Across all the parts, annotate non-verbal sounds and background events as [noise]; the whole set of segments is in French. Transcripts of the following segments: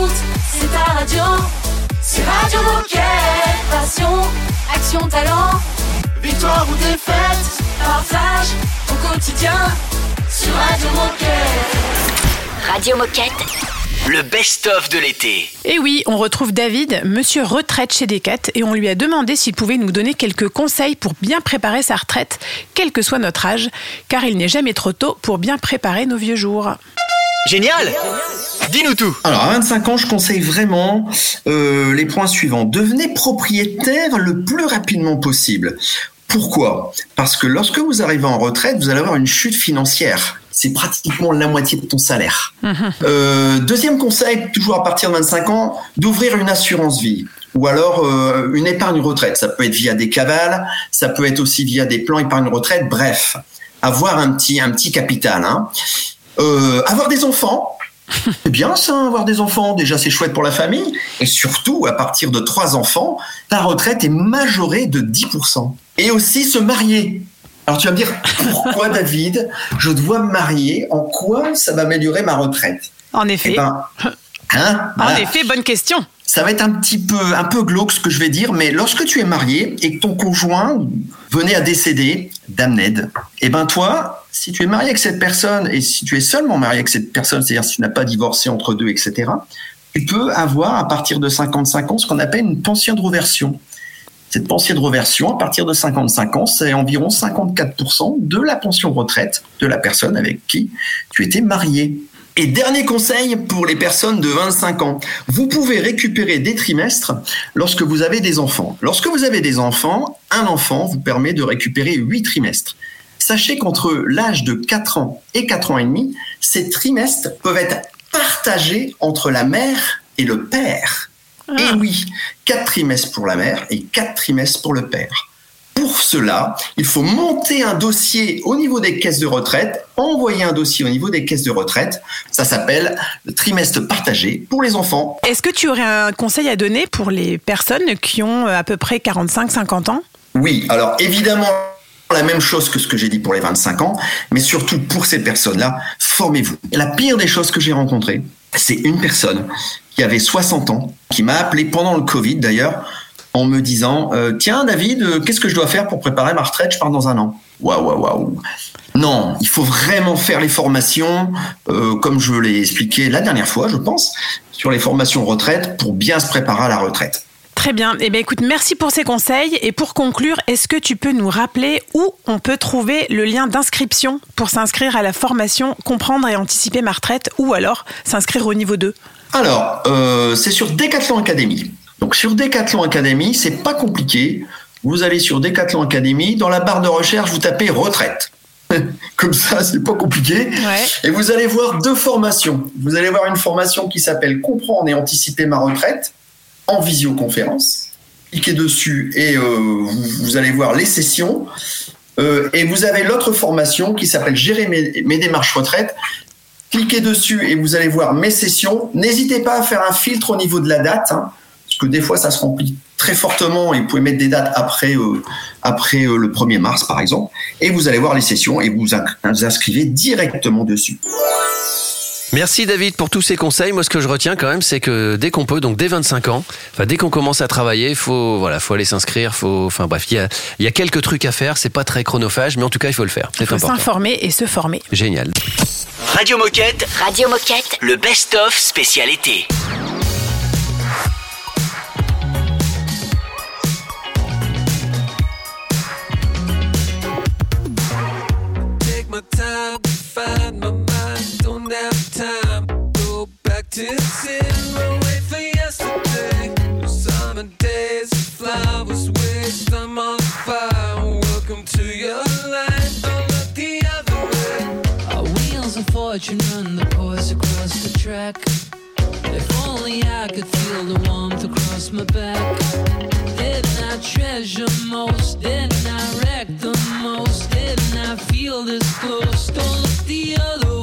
écoutes, c'est ta radio. C'est Radio Moquette. Passion, action, talent. Victoire ou défaite, partage au quotidien sur Radio Moquette. Radio Moquette. Le best-of de l'été. Et oui, on retrouve David, monsieur retraite chez Decat, et on lui a demandé s'il pouvait nous donner quelques conseils pour bien préparer sa retraite, quel que soit notre âge, car il n'est jamais trop tôt pour bien préparer nos vieux jours. Génial Dis-nous tout Alors, à 25 ans, je conseille vraiment euh, les points suivants. Devenez propriétaire le plus rapidement possible. Pourquoi? Parce que lorsque vous arrivez en retraite, vous allez avoir une chute financière. C'est pratiquement la moitié de ton salaire. [laughs] Euh, deuxième conseil, toujours à partir de 25 ans, d'ouvrir une assurance vie ou alors euh, une épargne retraite. Ça peut être via des cavales, ça peut être aussi via des plans épargne retraite. Bref, avoir un petit un petit capital. Hein. Euh, avoir des enfants, [laughs] c'est bien ça, avoir des enfants. Déjà, c'est chouette pour la famille. Et surtout, à partir de trois enfants, ta retraite est majorée de 10%. Et aussi se marier. Alors tu vas me dire, [laughs] pourquoi David, je dois me marier? En quoi ça va améliorer ma retraite? En effet. Eh ben, hein, En effet, bonne question. Ça va être un petit peu, un peu glauque ce que je vais dire, mais lorsque tu es marié et que ton conjoint venait à décéder d'amnède, eh ben toi, si tu es marié avec cette personne et si tu es seulement marié avec cette personne, c'est-à-dire si tu n'as pas divorcé entre deux, etc., tu peux avoir à partir de 55 ans ce qu'on appelle une pension de reversion. Cette pension de reversion, à partir de 55 ans, c'est environ 54% de la pension retraite de la personne avec qui tu étais marié. Et dernier conseil pour les personnes de 25 ans, vous pouvez récupérer des trimestres lorsque vous avez des enfants. Lorsque vous avez des enfants, un enfant vous permet de récupérer 8 trimestres. Sachez qu'entre l'âge de 4 ans et 4 ans et demi, ces trimestres peuvent être partagés entre la mère et le père. Et oui, 4 trimestres pour la mère et 4 trimestres pour le père. Pour cela, il faut monter un dossier au niveau des caisses de retraite, envoyer un dossier au niveau des caisses de retraite. Ça s'appelle le trimestre partagé pour les enfants. Est-ce que tu aurais un conseil à donner pour les personnes qui ont euh, à peu près 45-50 ans? Oui, alors évidemment, la même chose que ce que j'ai dit pour les 25 ans, mais surtout pour ces personnes-là, formez-vous. La pire des choses que j'ai rencontrées, c'est une personne qui avait 60 ans, qui m'a appelé pendant le Covid d'ailleurs, en me disant euh, Tiens, David, euh, qu'est-ce que je dois faire pour préparer ma retraite? Je pars dans un an. Waouh, waouh, waouh. Non, il faut vraiment faire les formations, euh, comme je l'ai expliqué la dernière fois, je pense, sur les formations retraite pour bien se préparer à la retraite. Très bien. Eh bien, écoute, merci pour ces conseils. Et pour conclure, est-ce que tu peux nous rappeler où on peut trouver le lien d'inscription pour s'inscrire à la formation Comprendre et anticiper ma retraite ou alors s'inscrire au niveau 2 Alors, c'est sur Decathlon Academy. Donc sur Decathlon Academy, c'est pas compliqué. Vous allez sur Decathlon Academy, dans la barre de recherche, vous tapez retraite. [laughs] Comme ça, c'est pas compliqué. Ouais. Et vous allez voir deux formations. Vous allez voir une formation qui s'appelle Comprendre et anticiper ma retraite en visioconférence. Cliquez dessus et euh, vous, vous allez voir les sessions. Euh, et vous avez l'autre formation qui s'appelle Gérer mes, mes démarches retraite. Cliquez dessus et vous allez voir mes sessions. N'hésitez pas à faire un filtre au niveau de la date, hein, que des fois ça se remplit très fortement et vous pouvez mettre des dates après, euh, après euh, le 1er mars par exemple. Et vous allez voir les sessions et vous vous inscrivez directement dessus. Merci David pour tous ces conseils. Moi, ce que je retiens quand même, c'est que dès qu'on peut, donc dès 25 ans, enfin dès qu'on commence à travailler, faut voilà, faut aller s'inscrire, faut, enfin bref, il y a, il y a quelques trucs à faire. C'est pas très chronophage, mais en tout cas, il faut le faire. Il C'est faut important. s'informer et se former. Génial. Radio Moquette, Radio Moquette. le best-of spécialité. Zero. Wait for yesterday. Summer days, flowers waste. I'm on fire. Welcome to your life. Don't look the other way. Our wheels of fortune run the course across the track. If only I could feel the warmth across my back. I treasure most? Didn't I wreck the most? Didn't I feel this close? Don't look the other way.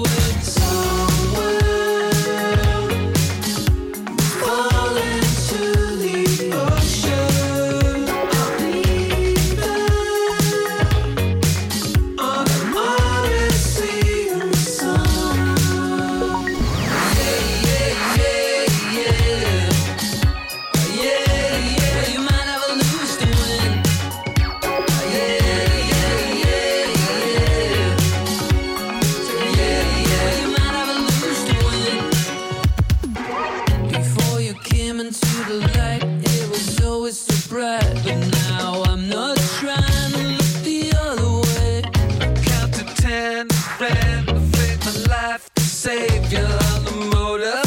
You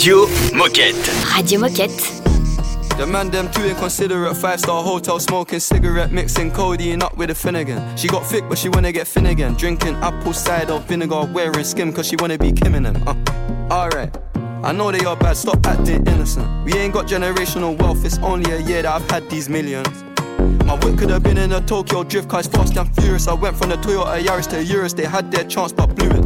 Radio Moquette. Radio Moquette. The man them too inconsiderate. Five star hotel smoking cigarette, mixing codeine up with a Finnegan. She got thick, but she wanna get thin again. Drinking apple cider vinegar, wearing skim, cause she wanna be Kim in them. Uh, alright. I know they are bad, stop acting innocent. We ain't got generational wealth, it's only a year that I've had these millions. My whip could have been in a Tokyo drift car, it's fast and furious. I went from the Toyota Yaris to Urus, they had their chance but blew it.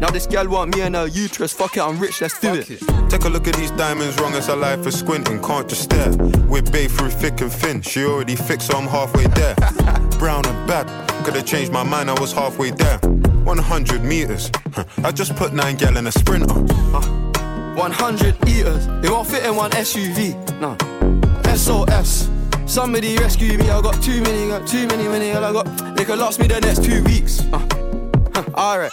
Now this gal want me and her uterus, fuck it, I'm rich, let's do it. Take a look at these diamonds, wrong as her life is squinting, can't just stare. We're babe through thick and thin, she already fixed, so I'm halfway there. [laughs] Brown and bad, could have changed my mind, I was halfway there. 100 meters, I just put nine gal in a sprinter. 100 eaters, it won't fit in one SUV. No, SOS. Somebody rescue me, I got too many, got too many, many, I got. They could last me the next two weeks. Uh, Alright,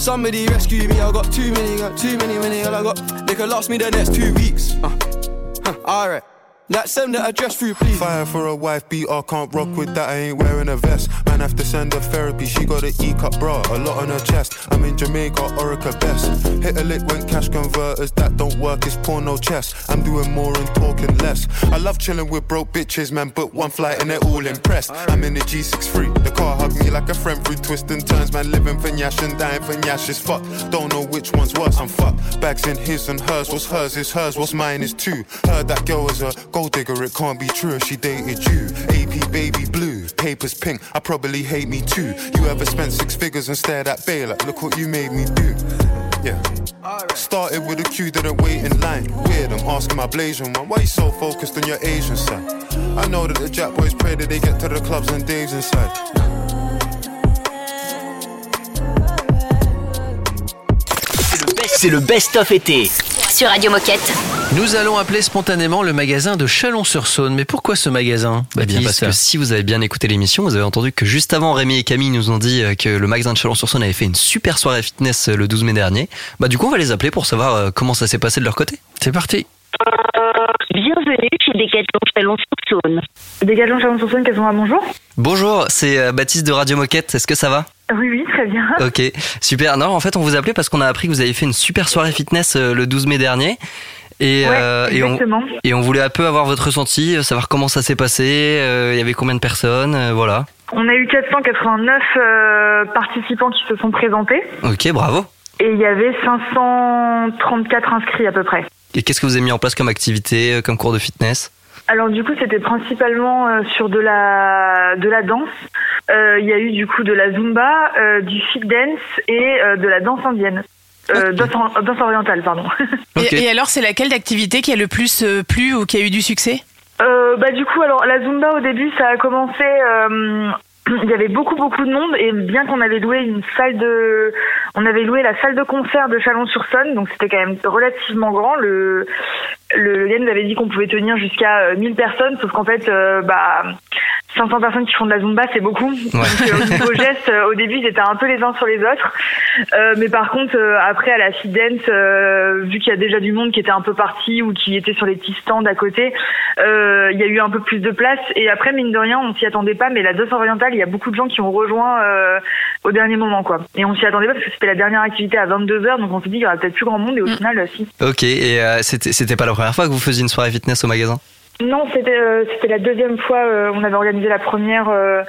Somebody rescue me, I got too many, got too many, many, I got. They could last me the next two weeks. Uh, huh, Alright. Let's send the address through, please. Fire for a wife beater, can't rock with that, I ain't wearing a vest. Man, have to send her therapy, she got an E cup bra, a lot on her chest. I'm in Jamaica, Orica best. Hit a lick when cash converters, that don't work, it's porno chess. I'm doing more and talking less. I love chilling with broke bitches, man, but one flight and they're all impressed. I'm in the G63, the car hugged me like a friend through twists and turns, man, living for Nyash and dying for Nyash is fucked. Don't know which one's worse, I'm fucked. Bags in his and hers, what's hers is hers, what's mine is too. Heard that girl was a gold digger, it can't be true if she dated you. AP baby blue, papers pink, I probably hate me too. You ever spent six figures and stared at Bay like, look what you made me do. Yeah. Started with a queue, didn't wait in line. Weird, I'm asking my Blasian one, why you so focused on your Asian side? I know that the Jack boys pray that they get to the clubs and Dave's inside. C'est le best-of été. Sur Radio Moquette. Nous allons appeler spontanément le magasin de Chalon-sur-Saône. Mais pourquoi ce magasin Eh bien, parce que si vous avez bien écouté l'émission, vous avez entendu que juste avant, Rémi et Camille nous ont dit euh, que le magasin de Chalon-sur-Saône avait fait une super soirée fitness euh, le 12 mai dernier. Bah, du coup, on va les appeler pour savoir euh, comment ça s'est passé de leur côté. C'est parti. Bienvenue chez Decathlon Chalon-sur-Saône. Decathlon Chalon-sur-Saône, à bonjour Bonjour, c'est Baptiste de Radio Moquette. Est-ce que ça va Oui, oui, très bien. [laughs] Ok, super. Non, en fait, on vous appelait parce qu'on a appris que vous avez fait une super soirée fitness le 12 mai dernier. Et, Ouais, euh, et, on, exactement. et on voulait un peu avoir votre ressenti, euh, savoir comment ça s'est passé, euh, il y avait combien de personnes, euh, voilà. On a eu 489 euh, participants qui se sont présentés Ok, bravo. et il y avait 534 inscrits à peu près. Et qu'est-ce que vous avez mis en place comme activité, comme cours de fitness? Alors du coup, c'était principalement euh, sur de la de la danse. Euh, Il y a eu du coup de la zumba, euh, du fit dance et de la danse indienne. Euh, danse, or- danse orientale, pardon. [laughs] Et alors, c'est laquelle d'activité qui a le plus euh, plu ou qui a eu du succès? Euh, bah du coup alors la zumba au début ça a commencé euh, [clears throat] il y avait beaucoup beaucoup de monde et bien qu'on avait loué une salle de on avait loué la salle de concert de Chalon-sur-Saône donc c'était quand même relativement grand. Le le gars nous avait dit qu'on pouvait tenir jusqu'à euh, 1000 personnes sauf qu'en fait euh, bah 500 personnes qui font de la zumba c'est beaucoup. Donc euh, au niveau geste euh, au début ils étaient un peu les uns sur les autres. Euh, mais par contre euh, après à la Dance euh, vu qu'il y a déjà du monde qui était un peu parti ou qui était sur les petits stands à côté euh, il y a eu un peu plus de place. Et après mine de rien on s'y attendait pas mais la danse orientale il y a beaucoup de gens qui ont rejoint euh, au dernier moment quoi. Et on s'y attendait pas parce que c'était la dernière activité à 22h donc on s'est dit qu'il y aurait peut-être plus grand monde et au final euh, si. Ok, et euh, c'était pas la première fois que vous faisiez une soirée fitness au magasin? Non c'était euh, c'était la deuxième fois euh, on avait organisé la première euh,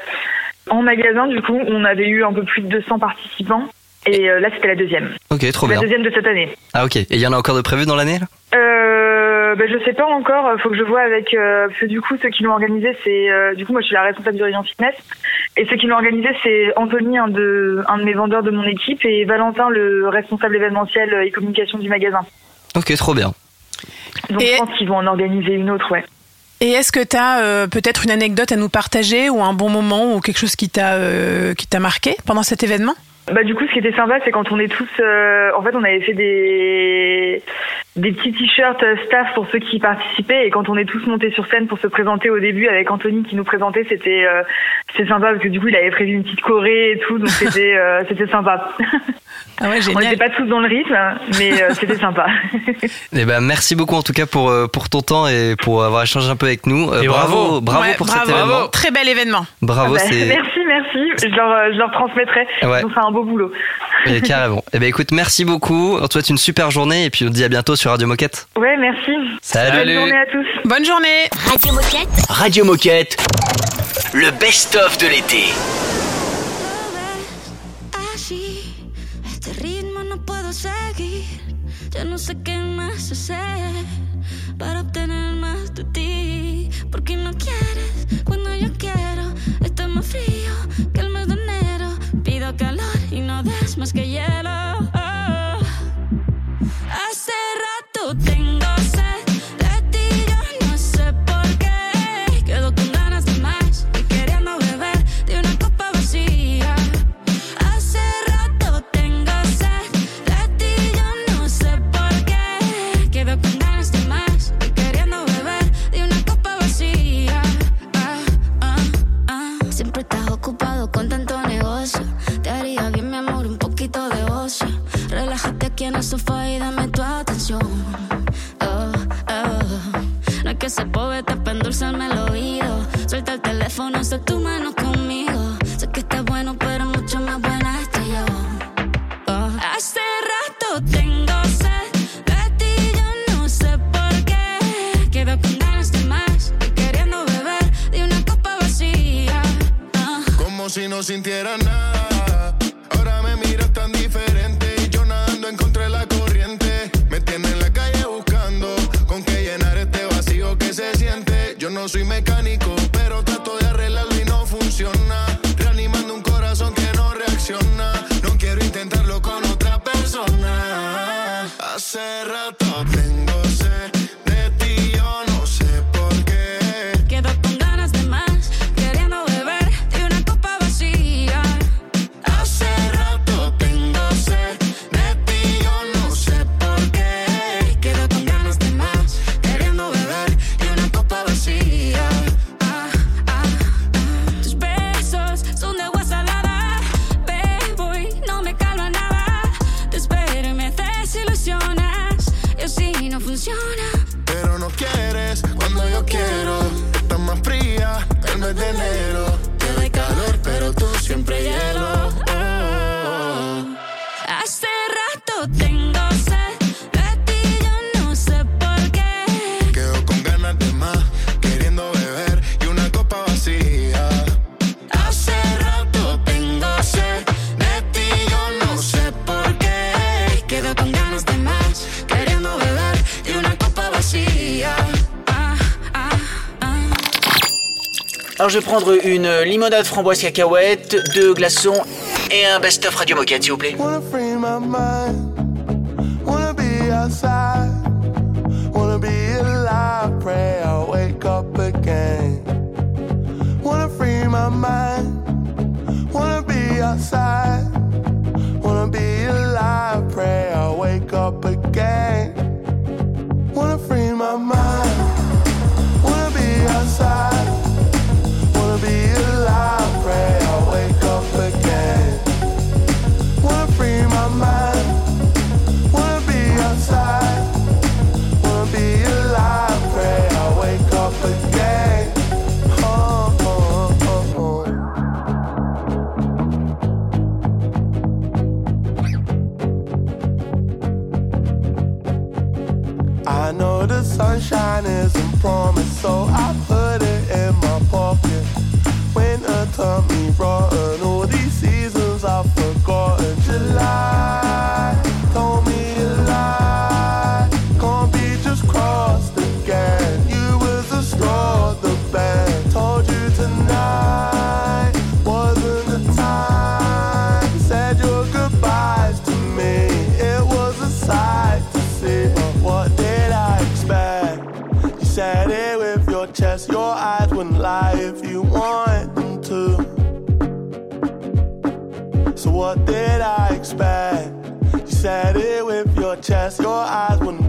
en magasin du coup on avait eu un peu plus de 200 participants et euh, là c'était la deuxième. Ok, trop la bien. deuxième de cette année. Ah ok, et il y en a encore de prévus dans l'année là? Euh, ben, je sais pas encore. Faut que je vois avec euh, parce que du coup ceux qui l'ont organisé c'est euh, du coup moi je suis la responsable du rayon fitness et ceux qui l'ont organisé c'est Anthony un de un de mes vendeurs de mon équipe et Valentin le responsable événementiel et communication du magasin. Ok, trop bien. Donc je pense qu'ils vont en organiser une autre ouais. Et est-ce que tu as peut-être une anecdote à nous partager ou un bon moment ou quelque chose qui t'a euh, qui t'a marqué pendant cet événement? Bah du coup ce qui était sympa c'est quand on est tous euh, en fait on avait fait des des petits t-shirts euh, staff pour ceux qui participaient et quand on est tous montés sur scène pour se présenter au début avec Anthony qui nous présentait c'était euh, c'était sympa parce que du coup il avait prévu une petite choré et tout donc c'était euh, [laughs] c'était sympa. Ah ouais, on n'était pas tous dans le rythme mais euh, c'était sympa. [laughs] Eh ben merci beaucoup en tout cas pour pour ton temps et pour avoir échangé un peu avec nous. Euh, Et bravo. bravo Ouais, pour bravo. cet événement. Très bel événement. Bravo, Ah bah, c'est [laughs] Merci merci je leur je leur transmettrai Ouais. un beau boulot. Eh, carrément. Eh ben écoute, merci beaucoup. On te souhaite une super journée et puis on te dit à bientôt sur Radio Moquette. Ouais merci. Salut. Bonne journée à tous. Bonne journée. Radio Moquette. Radio Moquette, le best-of de l'été. No sé qué más hacer une limonade framboise cacahuète, deux glaçons et un best-of Radio Moquette, s'il vous plaît. kindness promise. So I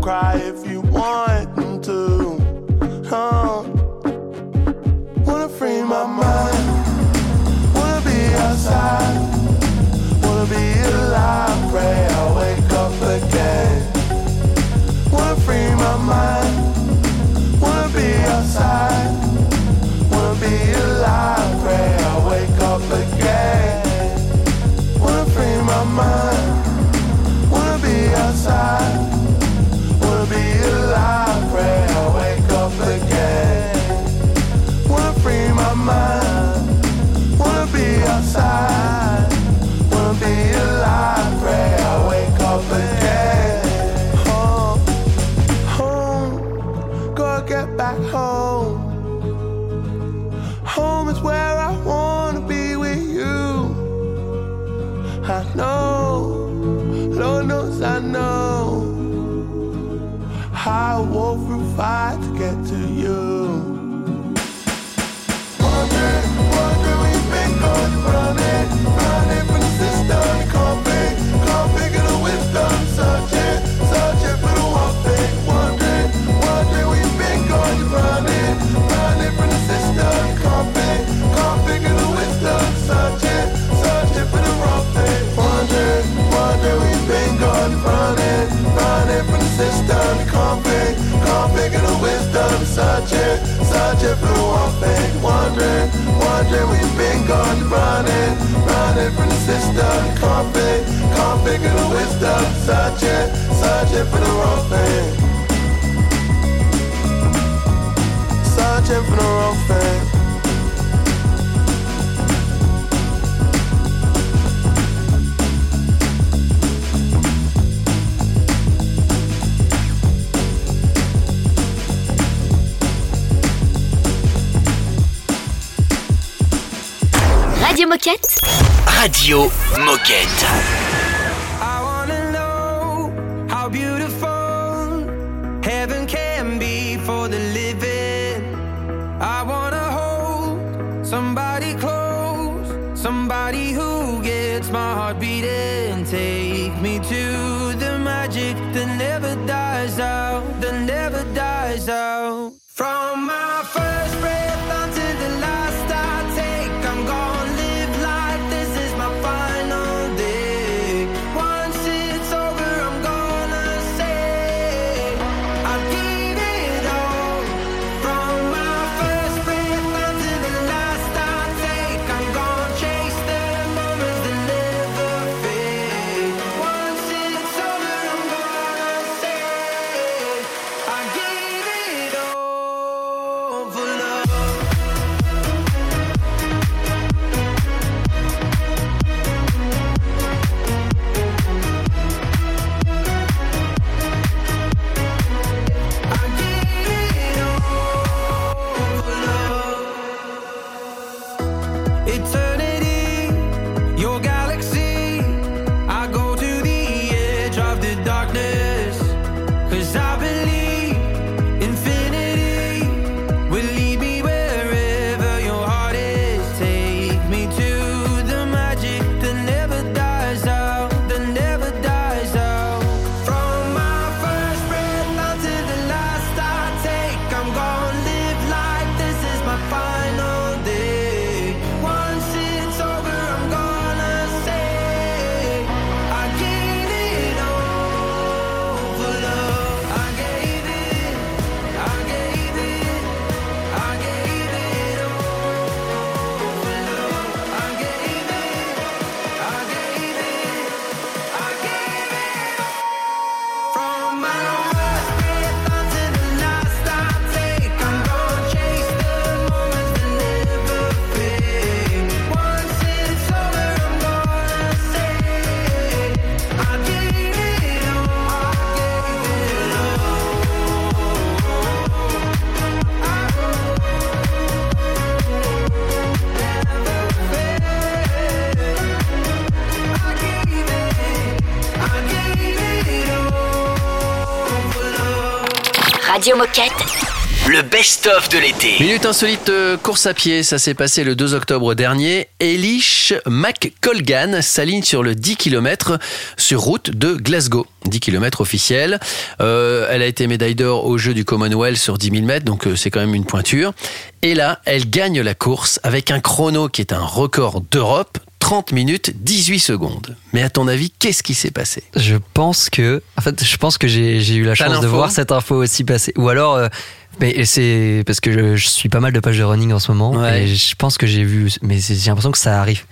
cry if you want them to. Huh? Wanna free my mind. Wanna be outside. Wanna be alive. Pray I wake up again. Wanna free my mind. provide to get to you. We've been running, running from the system. Can't pick, can't the wisdom. Searching, searching for the wrong thing. We've been running, running from the system picking of wisdom, searching, a, such a blue open. wondering, wandering, we've been gone, running, running from the system. Can't pick, can't pick of wisdom, searching, searching for the wrong thing, Searching for the wrong thing Moquette Radio Moquette. Radio Moquette. Le best-of de l'été. Minute insolite euh, course à pied, ça s'est passé le 2 octobre dernier. Elish McColgan s'aligne sur le 10 km sur route de Glasgow. 10 km officiel. Euh, elle a été médaille d'or au jeu du Commonwealth sur 10 000 mètres, donc euh, c'est quand même une pointure. Et là, elle gagne la course avec un chrono qui est un record d'Europe. 30 minutes 18 secondes. Mais à ton avis, qu'est-ce qui s'est passé? Je pense que, en fait, je pense que j'ai eu la chance de voir cette info aussi passer. Ou alors, euh, mais c'est parce que je, je suis pas mal de pages de running en ce moment Ouais. et je pense que j'ai vu, mais c'est- j'ai l'impression que ça arrive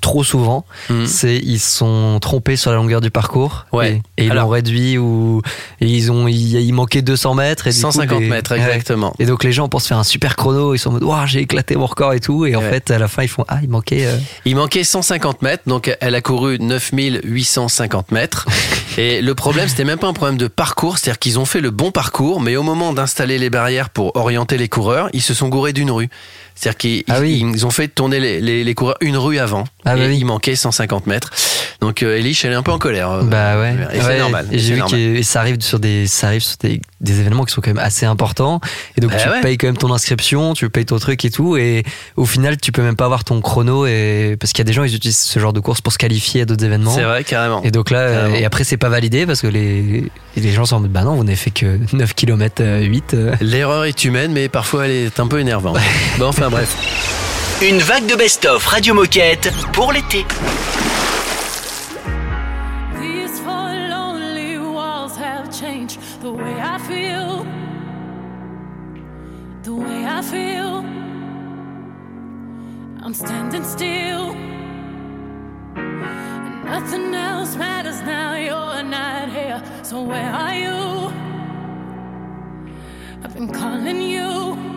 trop souvent. Hmm. C'est ils se sont trompés sur la longueur du parcours Ouais. et, et ils Alors- l'ont réduit ou ils ont il, manquait 200 mètres et du coup, 150 les- mètres, Ouais. exactement. Et donc les gens pensent faire un super chrono, ils sont en mode waouh j'ai éclaté mon record et tout et en Ouais. fait à la fin ils font ah il manquait euh, Il manquait 150 mètres, donc elle a couru 9850 mètres. [laughs] Et le problème, c'était même pas un problème de parcours, c'est-à-dire qu'ils ont fait le bon parcours, mais au moment d'installer les barrières pour orienter les coureurs, ils se sont gourés d'une rue. C'est-à-dire qu'ils Ah oui. ils- ont fait tourner les, les- les coureurs une rue avant, Ah et bah oui. il manquait 150 mètres. Donc euh, Elish, elle est un peu en colère. euh, Bah ouais. Et c'est Ouais, normal. Et j'ai vu que ça arrive sur des, ça arrive sur des, des événements qui sont quand même assez importants. Et donc Bah tu ouais. payes quand même ton inscription, tu payes ton truc et tout. Et au final, tu peux même pas avoir ton chrono. Et parce qu'il y a des gens, ils utilisent ce genre de course pour se qualifier à d'autres événements. C'est vrai, carrément. Et donc là, euh, Carrément. et après c'est pas validé parce que les, les gens sont en mode bah non, vous n'avez fait que 9 km 8. euh. L'erreur est humaine, mais parfois elle est un peu énervante. bon, enfin bref. Une vague de best-of Radio Moquette pour l'été. These four lonely walls have changed the way I feel. The way I feel. I'm standing still. And nothing else matters now. You're not here. So where are you? I've been calling you.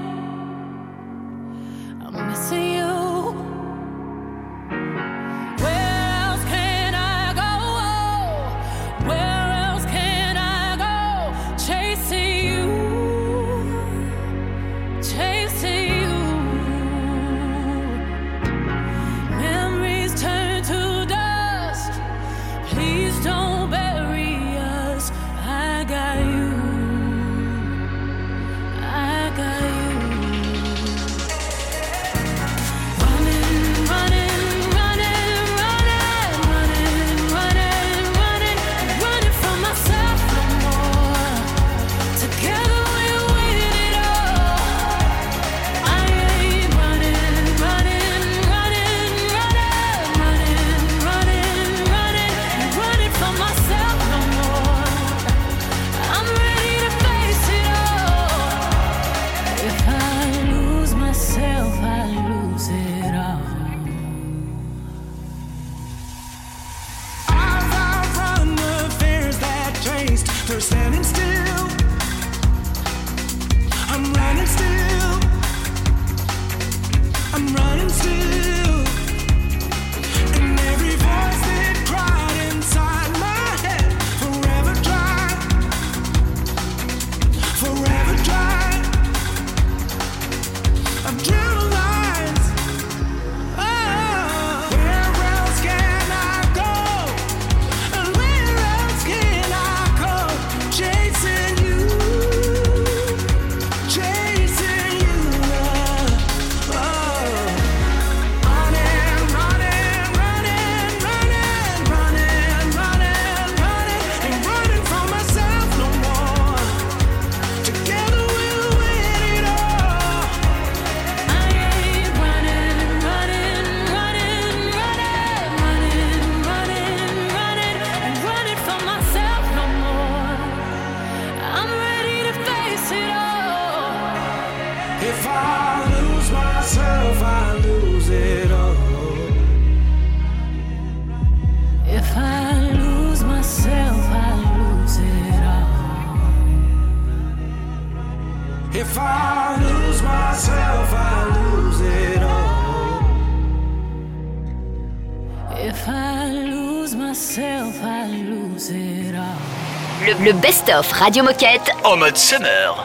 Best-of Radio Moquette. En mode summer.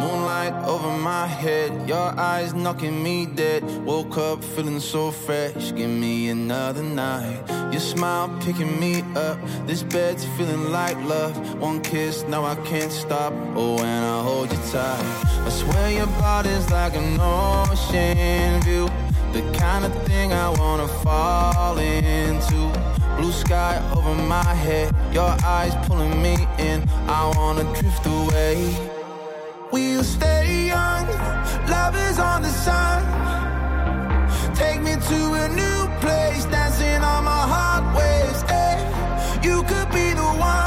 Moonlight over my head, your eyes knocking me dead. Woke up feeling so fresh. Give me another night. Your smile picking me up. This bed's feeling like love. One kiss, now I can't stop. Oh, when I hold you tight. I swear your body's like an ocean view. Kind of thing I wanna fall into. Blue sky over my head. Your eyes pulling me in. I wanna drift away. We'll stay young, love is on the sun. Take me to a new place, dancing on my heart waves. eh. You could be the one,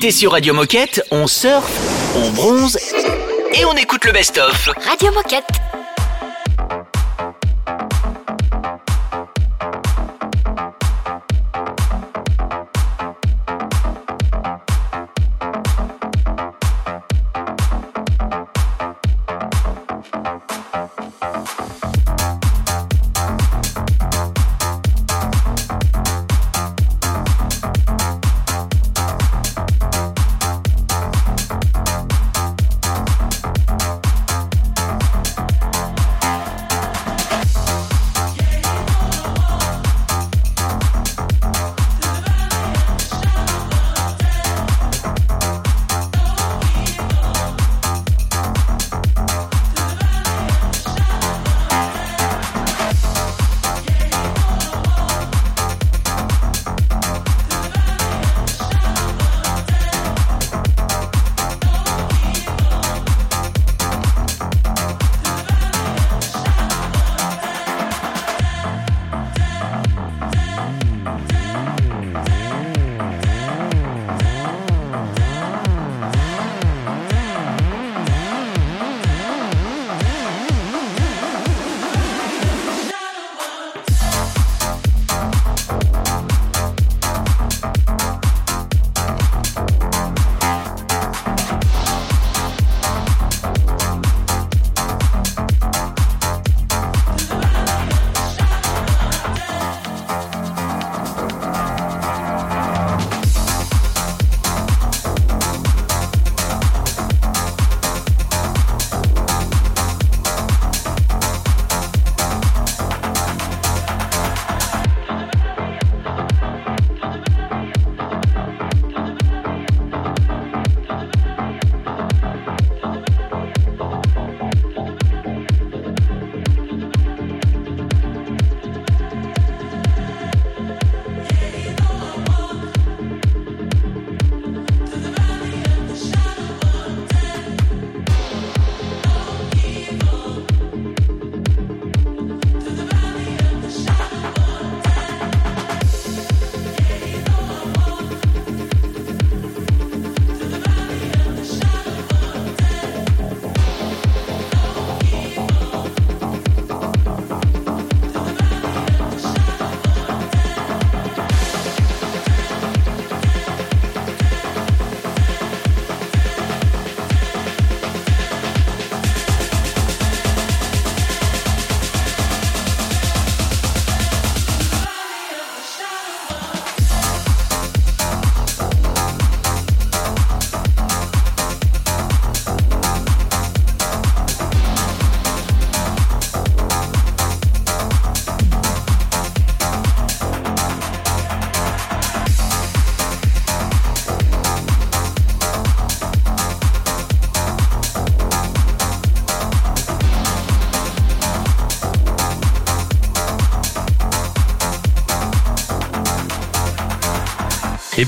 L'été sur Radio Moquette, on surfe, on bronze et on écoute le best-of. Radio Moquette.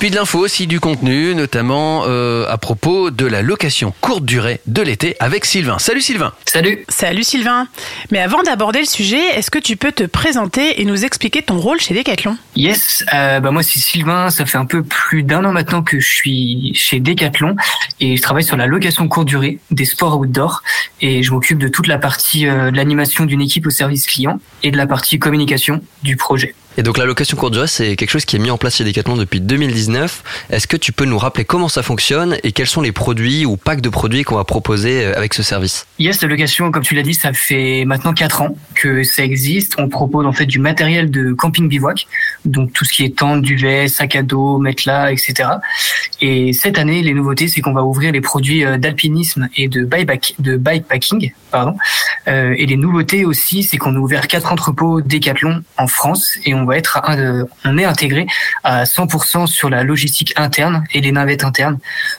Puis de l'info aussi, du contenu, notamment euh, à propos de la location courte durée de l'été avec Sylvain. Salut Sylvain Salut Salut Sylvain. Mais avant d'aborder le sujet, est-ce que tu peux te présenter et nous expliquer ton rôle chez Decathlon? Yes, euh, bah moi c'est Sylvain, ça fait un peu plus d'un an maintenant que je suis chez Decathlon et je travaille sur la location courte durée des sports outdoor et je m'occupe de toute la partie euh, de l'animation d'une équipe au service client et de la partie communication du projet. Et donc la location courte durée, c'est quelque chose qui est mis en place chez Decathlon depuis 2019. Est-ce que tu peux nous rappeler comment ça fonctionne et quels sont les produits ou packs de produits qu'on va proposer euh, avec ce service? Yes, la location, comme tu l'as dit, ça fait maintenant 4 ans que ça existe. On propose en fait du matériel de camping bivouac, donc tout ce qui est tente, duvet, sac à dos, matelas, etc. Et cette année, les nouveautés, c'est qu'on va ouvrir les produits euh, d'alpinisme et de bikepack- de bikepacking. Euh, et les nouveautés aussi, c'est qu'on a ouvert quatre entrepôts Decathlon en France et on va être, euh, on est intégré à 100% sur la logistique interne et les navettes internes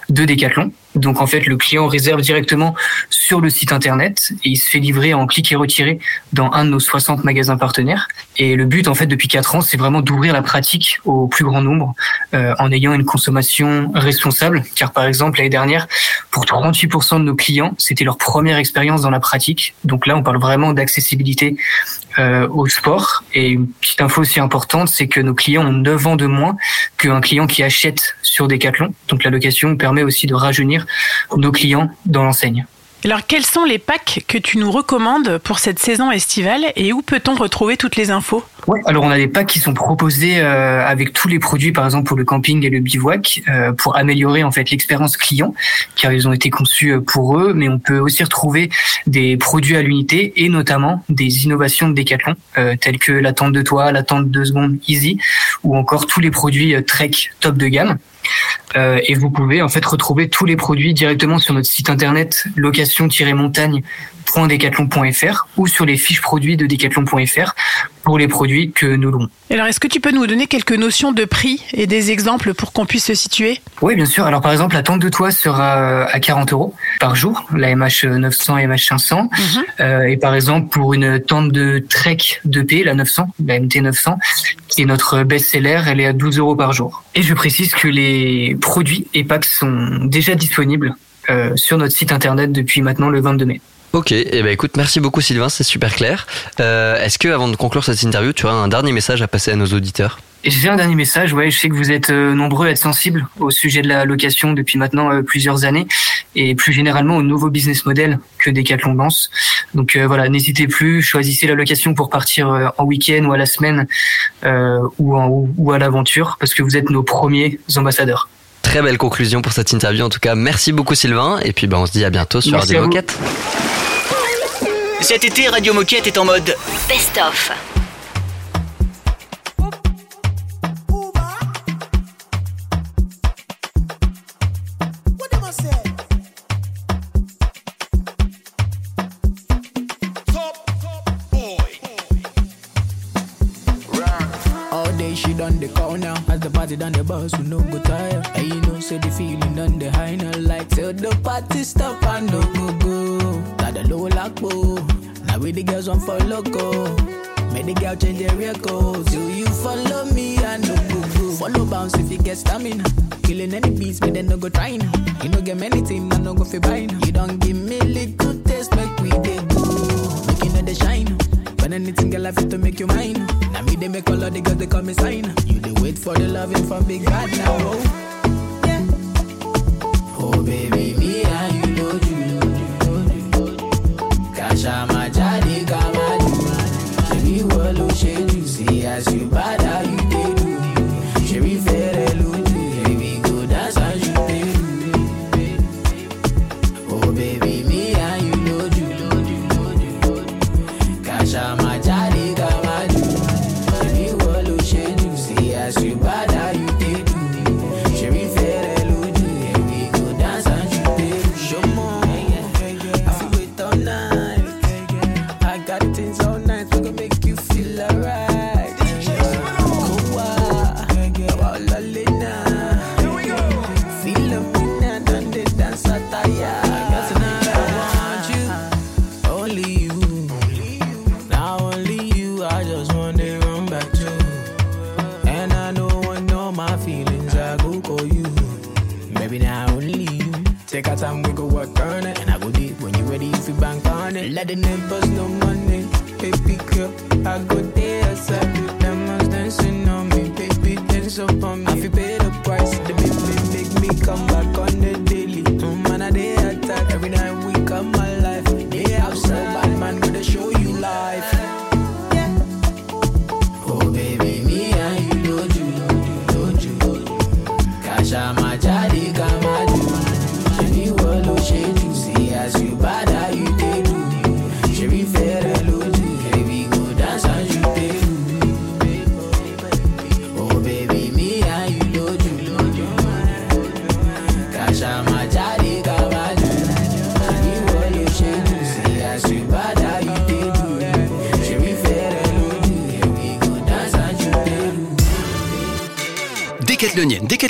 de Decathlon. Donc en fait, le client réserve directement sur le site internet et il se fait livrer en clic et retiré dans un de nos 60 magasins partenaires. Et le but en fait depuis quatre ans, c'est vraiment d'ouvrir la pratique au plus grand nombre euh, en ayant une consommation responsable. Car par exemple l'année dernière, pour 38% de nos clients, c'était leur première expérience dans la pratique. Donc là, on parle vraiment d'accessibilité euh, au sport. Et une petite info aussi importante, c'est que nos clients ont 9 ans de moins qu'un client qui achète sur Decathlon. Donc la location permet aussi de rajeunir nos clients dans l'enseigne. Alors, quels sont les packs que tu nous recommandes pour cette saison estivale et où peut-on retrouver toutes les infos? Alors on a des packs qui sont proposés euh, avec tous les produits, par exemple pour le camping et le bivouac, euh, pour améliorer en fait l'expérience client, car ils ont été conçus euh, pour eux. Mais on peut aussi retrouver des produits à l'unité et notamment des innovations de Decathlon, telles que la tente de toit, la tente de secondes Easy, ou encore tous les produits Trek top de gamme. Euh, et vous pouvez en fait retrouver tous les produits directement sur notre site internet location-montagne.decathlon.fr ou sur les fiches produits de decathlon.fr pour les produits que nous louons. Alors, est-ce que tu peux nous donner quelques notions de prix et des exemples pour qu'on puisse se situer? Oui, bien sûr. Alors, par exemple, la tente de toit sera euh, à 40 euros par jour, la MH 900 et MH 500. Euh, et par exemple, pour une tente de Trek 2P, la 900, la MT 900, qui est notre best-seller, elle est à 12 euros par jour. Et je précise que les produits et packs sont déjà disponibles euh, sur notre site internet depuis maintenant le 22 mai. Ok, et ben écoute, merci beaucoup Sylvain, c'est super clair. Euh, Est-ce que avant de conclure cette interview, tu auras un dernier message à passer à nos auditeurs? J'ai un dernier message. Ouais, je sais que vous êtes euh, nombreux à être sensibles au sujet de la location depuis maintenant euh, plusieurs années et plus généralement au nouveau business model que Decathlon lance. Donc voilà, n'hésitez plus, choisissez la location pour partir en week-end ou à la semaine ou, en, ou à l'aventure parce que vous êtes nos premiers ambassadeurs. Très belle conclusion pour cette interview en tout cas. Merci beaucoup Sylvain, et puis ben, on se dit à bientôt sur Merci Radio. Moquette. Cet été, Radio Moquette est en mode Best for loco. Make the girl change their records. Do you follow me? I no go go. Follow bounce if you get stamina. Killing any beats, but then no go try now. You no get many team, I no go fi buy now. You don't give me little taste, make we dey go. Make you know the shine. When anything girl I fit to make you mine. Now me they make all of the girls they call me sign. You they wait for the loving from big bad now. Oh, oh baby, me and you know you. Kasha my see as you bad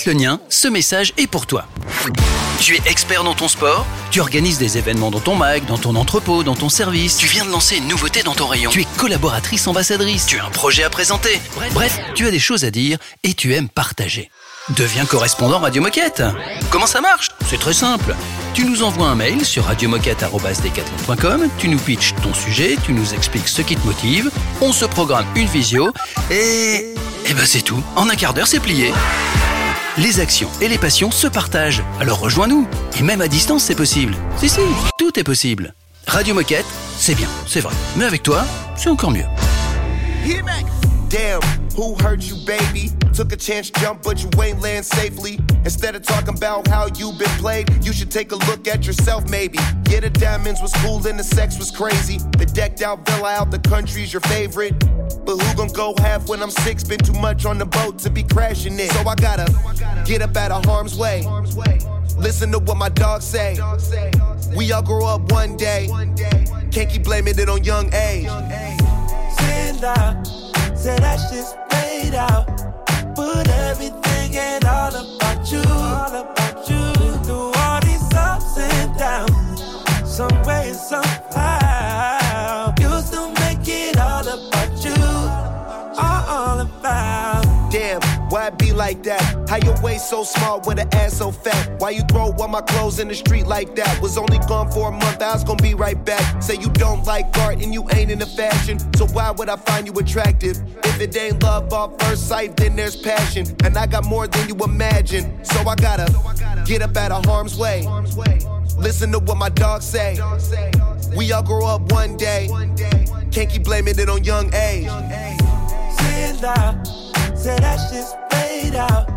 Décathlonienne, décathlonien, ce message est pour toi. Tu es expert dans ton sport, tu organises des événements dans ton mag, dans ton entrepôt, dans ton service, tu viens de lancer une nouveauté dans ton rayon, tu es collaboratrice ambassadrice, tu as un projet à présenter. Bref, tu as des choses à dire et tu aimes partager. Deviens correspondant Radio Moquette. Comment ça marche? C'est très simple. Tu nous envoies un mail sur radiomoquette.com, tu nous pitches ton sujet, tu nous expliques ce qui te motive, on se programme une visio et... Et ben c'est tout. En un quart d'heure, c'est plié. Les actions et les passions se partagent. Alors rejoins-nous. Et même à distance, c'est possible. Si, si, tout est possible. Radio Moquette, c'est bien, c'est vrai. Mais avec toi, c'est encore mieux. Damn, who hurt you, baby? Took a chance, jump, but you ain't land safely. Instead of talking about how you been played, you should take a look at yourself, maybe. Yeah, the diamonds was cool and the sex was crazy. The decked out villa out the country's your favorite. But who gon' go half when I'm six? Been too much on the boat to be crashing it. So I gotta get up out of harm's way. Listen to what my dogs say. We all grow up one day. Can't keep blaming it on young age. Stand say that shit's played out. Put everything and all about you, all about you. Through all these ups and downs, some way, somehow, like that? How your waist so small with an ass so fat? Why you throw all my clothes in the street like that? Was only gone for a month, I was gonna be right back. Say you don't like art and you ain't into fashion, so why would I find you attractive? If it ain't love off first sight, then there's passion. And I got more than you imagine, so I gotta get up out of harm's way. Listen to what my dog say. We all grow up one day. Can't keep blaming it on young age. Say that shit's played out.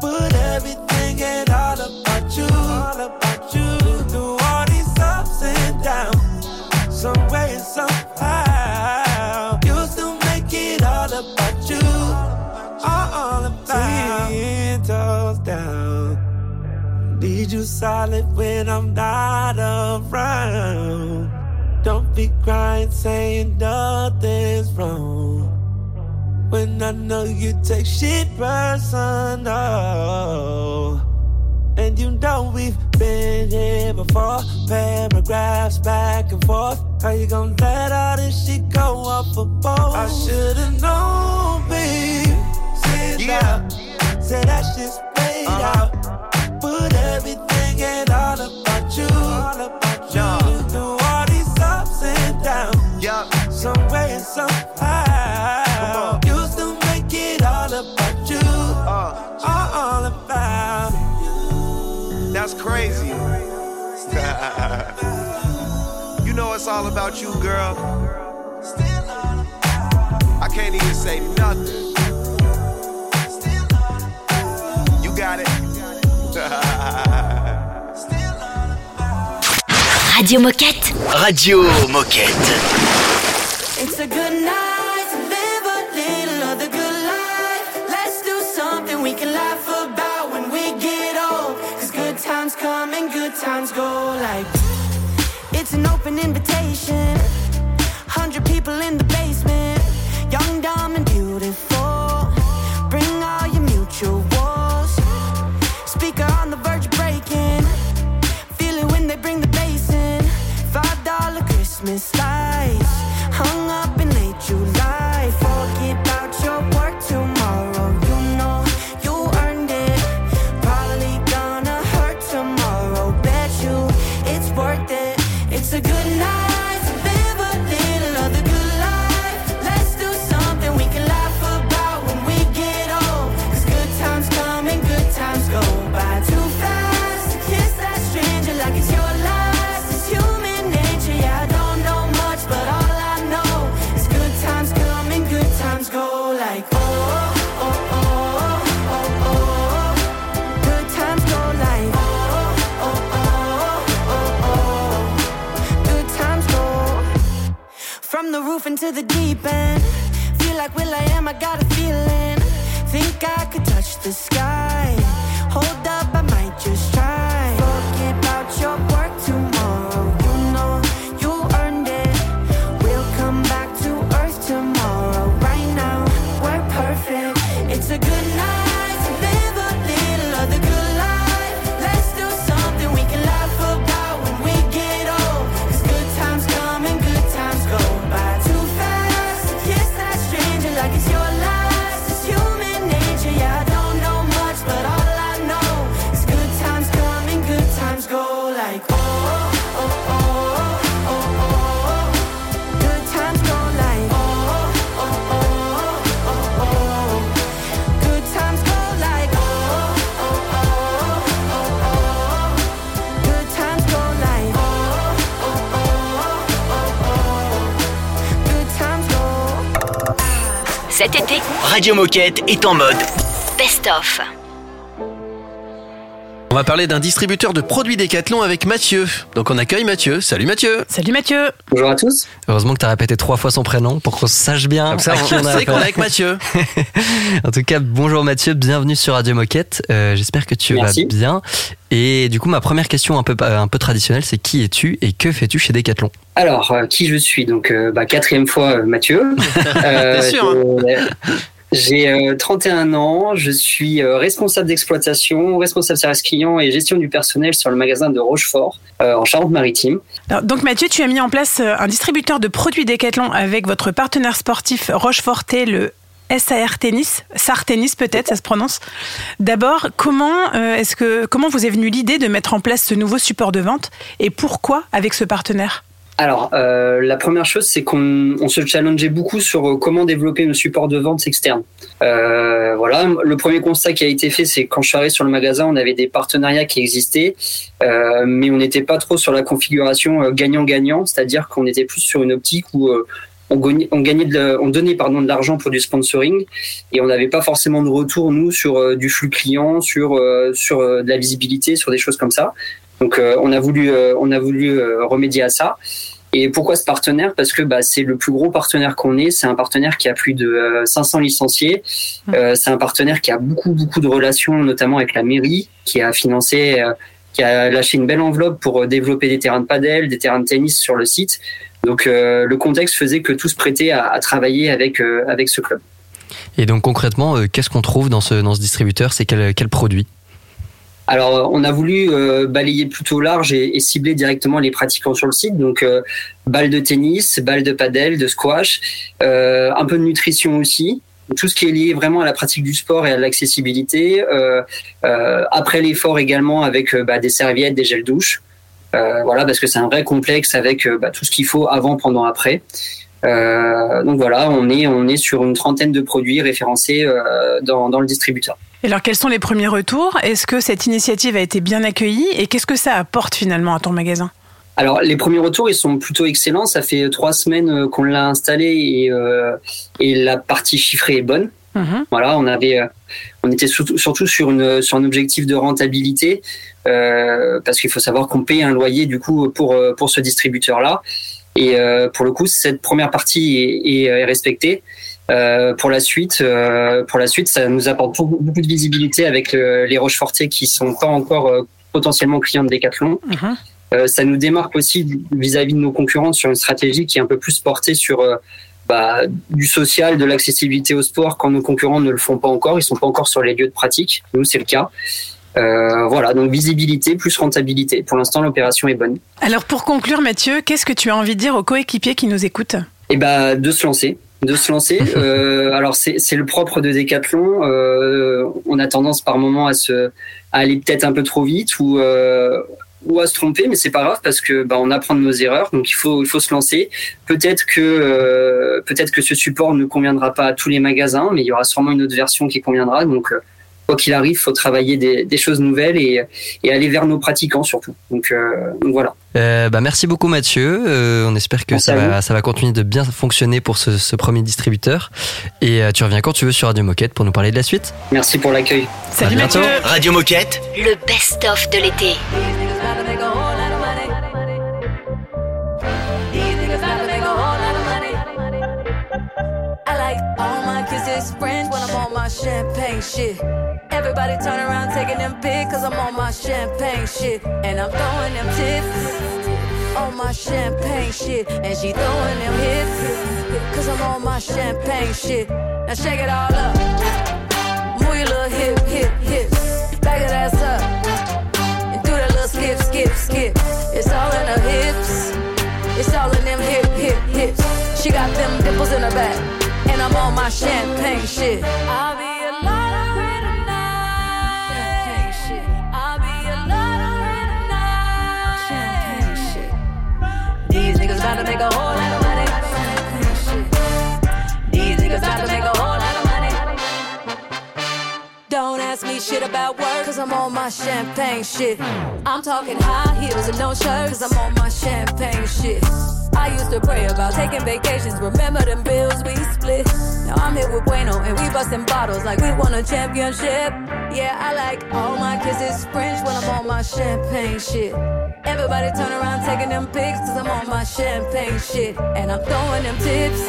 Put everything and all about you, all about you. Through all these ups and downs, some way, somehow, you still make it all about you, all, all about. Ten toes down, need you solid when I'm not around. Don't be crying, saying nothing's wrong. When I know you take shit personal. And you know we've been here before. Paragraphs back and forth. How you gonna let all this shit go off a boat? I should've known, babe. Say that, say that shit's played out. Put everything and all about you, all about you. Through all these ups and downs, yeah. some way and somehow, it's all about you, girl. I can't even say nothing. You got it. Radio Moquette. Radio Moquette. It's a good night an open invitation. Hundred people in the Radio Moquette est en mode Best of. On va parler d'un distributeur de produits Décathlon avec Mathieu. Donc on accueille Mathieu. Salut Mathieu. Salut Mathieu. Bonjour à tous. Heureusement que tu as répété trois fois son prénom pour qu'on sache bien Comme ça, à qui on on a sait qu'on est affaire. avec Mathieu. [laughs] En tout cas, bonjour Mathieu, bienvenue sur Radio Moquette. Euh, J'espère que tu Merci. vas bien. Et du coup, ma première question un peu, un peu traditionnelle, c'est qui es-tu et que fais-tu chez Decathlon? Alors, euh, qui je suis? Donc, euh, bah, quatrième fois, euh, Mathieu. [laughs] Sûr, hein? J'ai- euh, 31 ans, je suis euh, responsable d'exploitation, responsable service client et gestion du personnel sur le magasin de Rochefort, euh, en Charente-Maritime. Donc Mathieu, tu as mis en place euh, un distributeur de produits Decathlon avec votre partenaire sportif Rocheforté, le SAR Tennis, SAR Tennis peut-être, ça se prononce. D'abord, comment est-ce comment vous est venue l'idée de mettre en place ce nouveau support de vente et pourquoi avec ce partenaire? Alors, euh, la première chose, c'est qu'on on se challengeait beaucoup sur euh, comment développer nos supports de vente externes. Euh, voilà, le premier constat qui a été fait, c'est quand je suis arrivé sur le magasin, on avait des partenariats qui existaient, euh, mais on n'était pas trop sur la configuration euh, gagnant-gagnant, c'est-à-dire qu'on était plus sur une optique où euh, on gagnait, on gagnait on donnait pardon de l'argent pour du sponsoring et on n'avait pas forcément de retour nous sur du flux client, sur euh, sur de la visibilité, sur des choses comme ça. Donc euh, on a voulu euh, on a voulu euh, remédier à ça. Et pourquoi ce partenaire? Parce que bah, c'est le plus gros partenaire qu'on ait. C'est un partenaire qui a plus de euh, 500 licenciés. Euh, c'est un partenaire qui a beaucoup beaucoup de relations, notamment avec la mairie, qui a financé, euh, qui a lâché une belle enveloppe pour développer des terrains de padel, des terrains de tennis sur le site. Donc euh, le contexte faisait que tout se prêtait à, à travailler avec euh, avec ce club. Et donc concrètement, euh, qu'est-ce qu'on trouve dans ce, dans ce distributeur? C'est quel, quel produit? Alors, euh, on a voulu euh, balayer plutôt large et, et cibler directement les pratiquants sur le site. Donc, euh, balles de tennis, balles de padel, de squash, euh, un peu de nutrition aussi. Tout ce qui est lié vraiment à la pratique du sport et à l'accessibilité. Euh, euh, après l'effort également avec bah, des serviettes, des gels douche. Euh, voilà, parce que c'est un vrai complexe avec bah, tout ce qu'il faut avant, pendant, après. Euh, donc voilà, on est on est sur une trentaine de produits référencés euh, dans, dans le distributeur. Et alors quels sont les premiers retours? Est-ce que cette initiative a été bien accueillie? Et qu'est-ce que ça apporte finalement à ton magasin? Alors les premiers retours ils sont plutôt excellents. Ça fait trois semaines euh, qu'on l'a installé et, euh, et la partie chiffrée est bonne. Voilà, on avait, on était surtout, sur une sur un objectif de rentabilité euh, parce qu'il faut savoir qu'on paye un loyer du coup pour pour ce distributeur là et euh, pour le coup cette première partie est, est, est respectée. Euh, pour la suite, euh, pour la suite, ça nous apporte beaucoup, beaucoup de visibilité avec le- les Rochefortiers qui sont pas encore euh, potentiellement clients de Decathlon. Euh, ça nous démarque aussi vis-à-vis de nos concurrents sur une stratégie qui est un peu plus portée sur euh, bah, du social, de l'accessibilité au sport quand nos concurrents ne le font pas encore. Ils sont pas encore sur les lieux de pratique. Nous, c'est le cas. Euh, voilà, donc visibilité plus rentabilité. Pour l'instant, l'opération est bonne. Alors pour conclure Mathieu, qu'est-ce que tu as envie de dire aux coéquipiers qui nous écoutent? Et bah de se lancer, de se lancer. [laughs] Euh, alors c'est c'est le propre de Decathlon. Euh, on a tendance par moment à se à aller peut-être un peu trop vite ou euh, ou à se tromper, mais c'est pas grave parce que bah, on apprend de nos erreurs. Donc il faut il faut se lancer. Peut-être que euh, peut-être que ce support ne conviendra pas à tous les magasins, mais il y aura sûrement une autre version qui conviendra. Donc euh, quoi qu'il arrive, faut travailler des, des choses nouvelles et, et aller vers nos pratiquants surtout. Donc, euh, donc voilà. Euh, bah, merci beaucoup Mathieu. Euh, on espère que Merci ça va, vous. ça va continuer de bien fonctionner pour ce, ce premier distributeur. Et euh, tu reviens quand tu veux sur Radio Moquette pour nous parler de la suite. Merci pour l'accueil. À bientôt. Radio Moquette. Le best-of de l'été. I like all my kisses French when I'm on my champagne shit. Everybody turn around taking them pics cause I'm on my champagne shit. And I'm throwing them tips on my champagne shit. And she throwing them hips cause I'm on my champagne shit. Now shake it all up. Move your little hip, hip, hips. Back that ass up. And do that little skip, skip, skip. It's all in her hips. It's all in them hip, hip, hips. She got them dimples in her back. And I'm on my champagne shit. I'll be a tonight. Champagne shit. I'll be a tonight. Champagne shit. These niggas about to make a whole lot of money. Champagne shit. These niggas about to make a whole lot of money. Don't ask me shit about work, cause I'm on my champagne shit. Hmm. I'm talking high heels and no shirt, cause I'm on my champagne shit. I used to pray about taking vacations, remember them bills we split. Now I'm here with Bueno and we busting bottles like we won a championship. Yeah, I like all my kisses French when I'm on my champagne shit. Everybody turn around taking them pics, cause I'm on my champagne shit. And I'm throwing them tips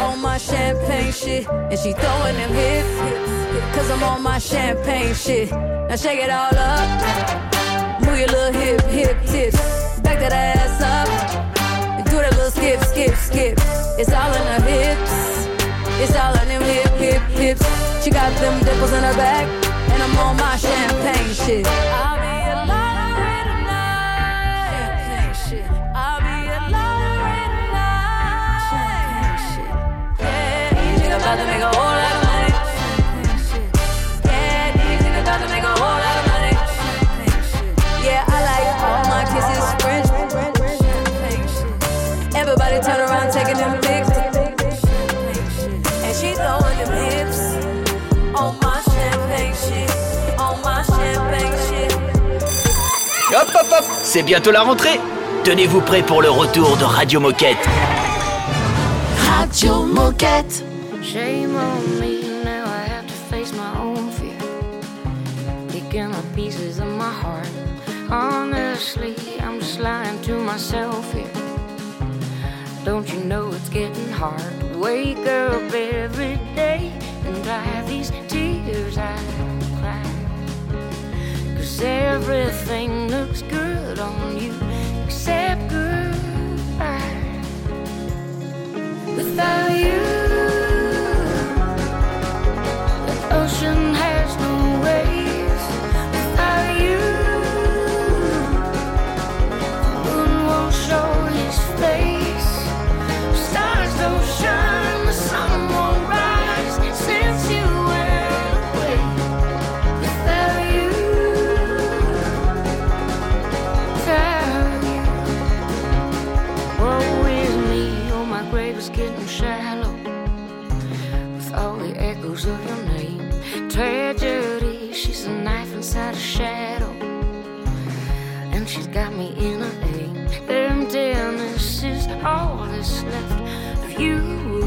on my champagne shit. And she throwing them hips, cause I'm on my champagne shit. Now shake it all up. Move your little hip, hip tips. Back that ass up. Skip, skip, skip. It's all in her hips. It's all in them hip, hip, hips. She got them dimples in her back. And I'm on my champagne shit. I'll be a tonight. Champagne shit. I'll be a tonight. Champagne shit. Yeah, a Hop c'est bientôt la rentrée. Tenez-vous prêts pour le retour de Radio Moquette. Radio Moquette. Shame on me, now I have to face my own fear. Picking up pieces of my heart. Honestly, I'm just lying to myself here. Don't you know it's getting hard? To wake up every day and dry these Cause everything looks good on you except goodbye. Without you, the ocean has of your name. Tragedy, she's a knife inside a shadow, and she's got me in a aim. Emptiness is all that's left of you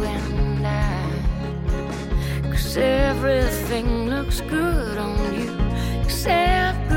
and I. Cause everything looks good on you except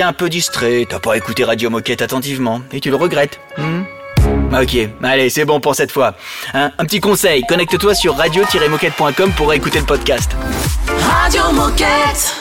Un peu distrait, t'as pas écouté Radio Moquette attentivement, et tu le regrettes. hmm Ok, allez, c'est bon pour cette fois. Hein, un petit conseil, connecte-toi sur radio-moquette.com pour écouter le podcast. Radio Moquette.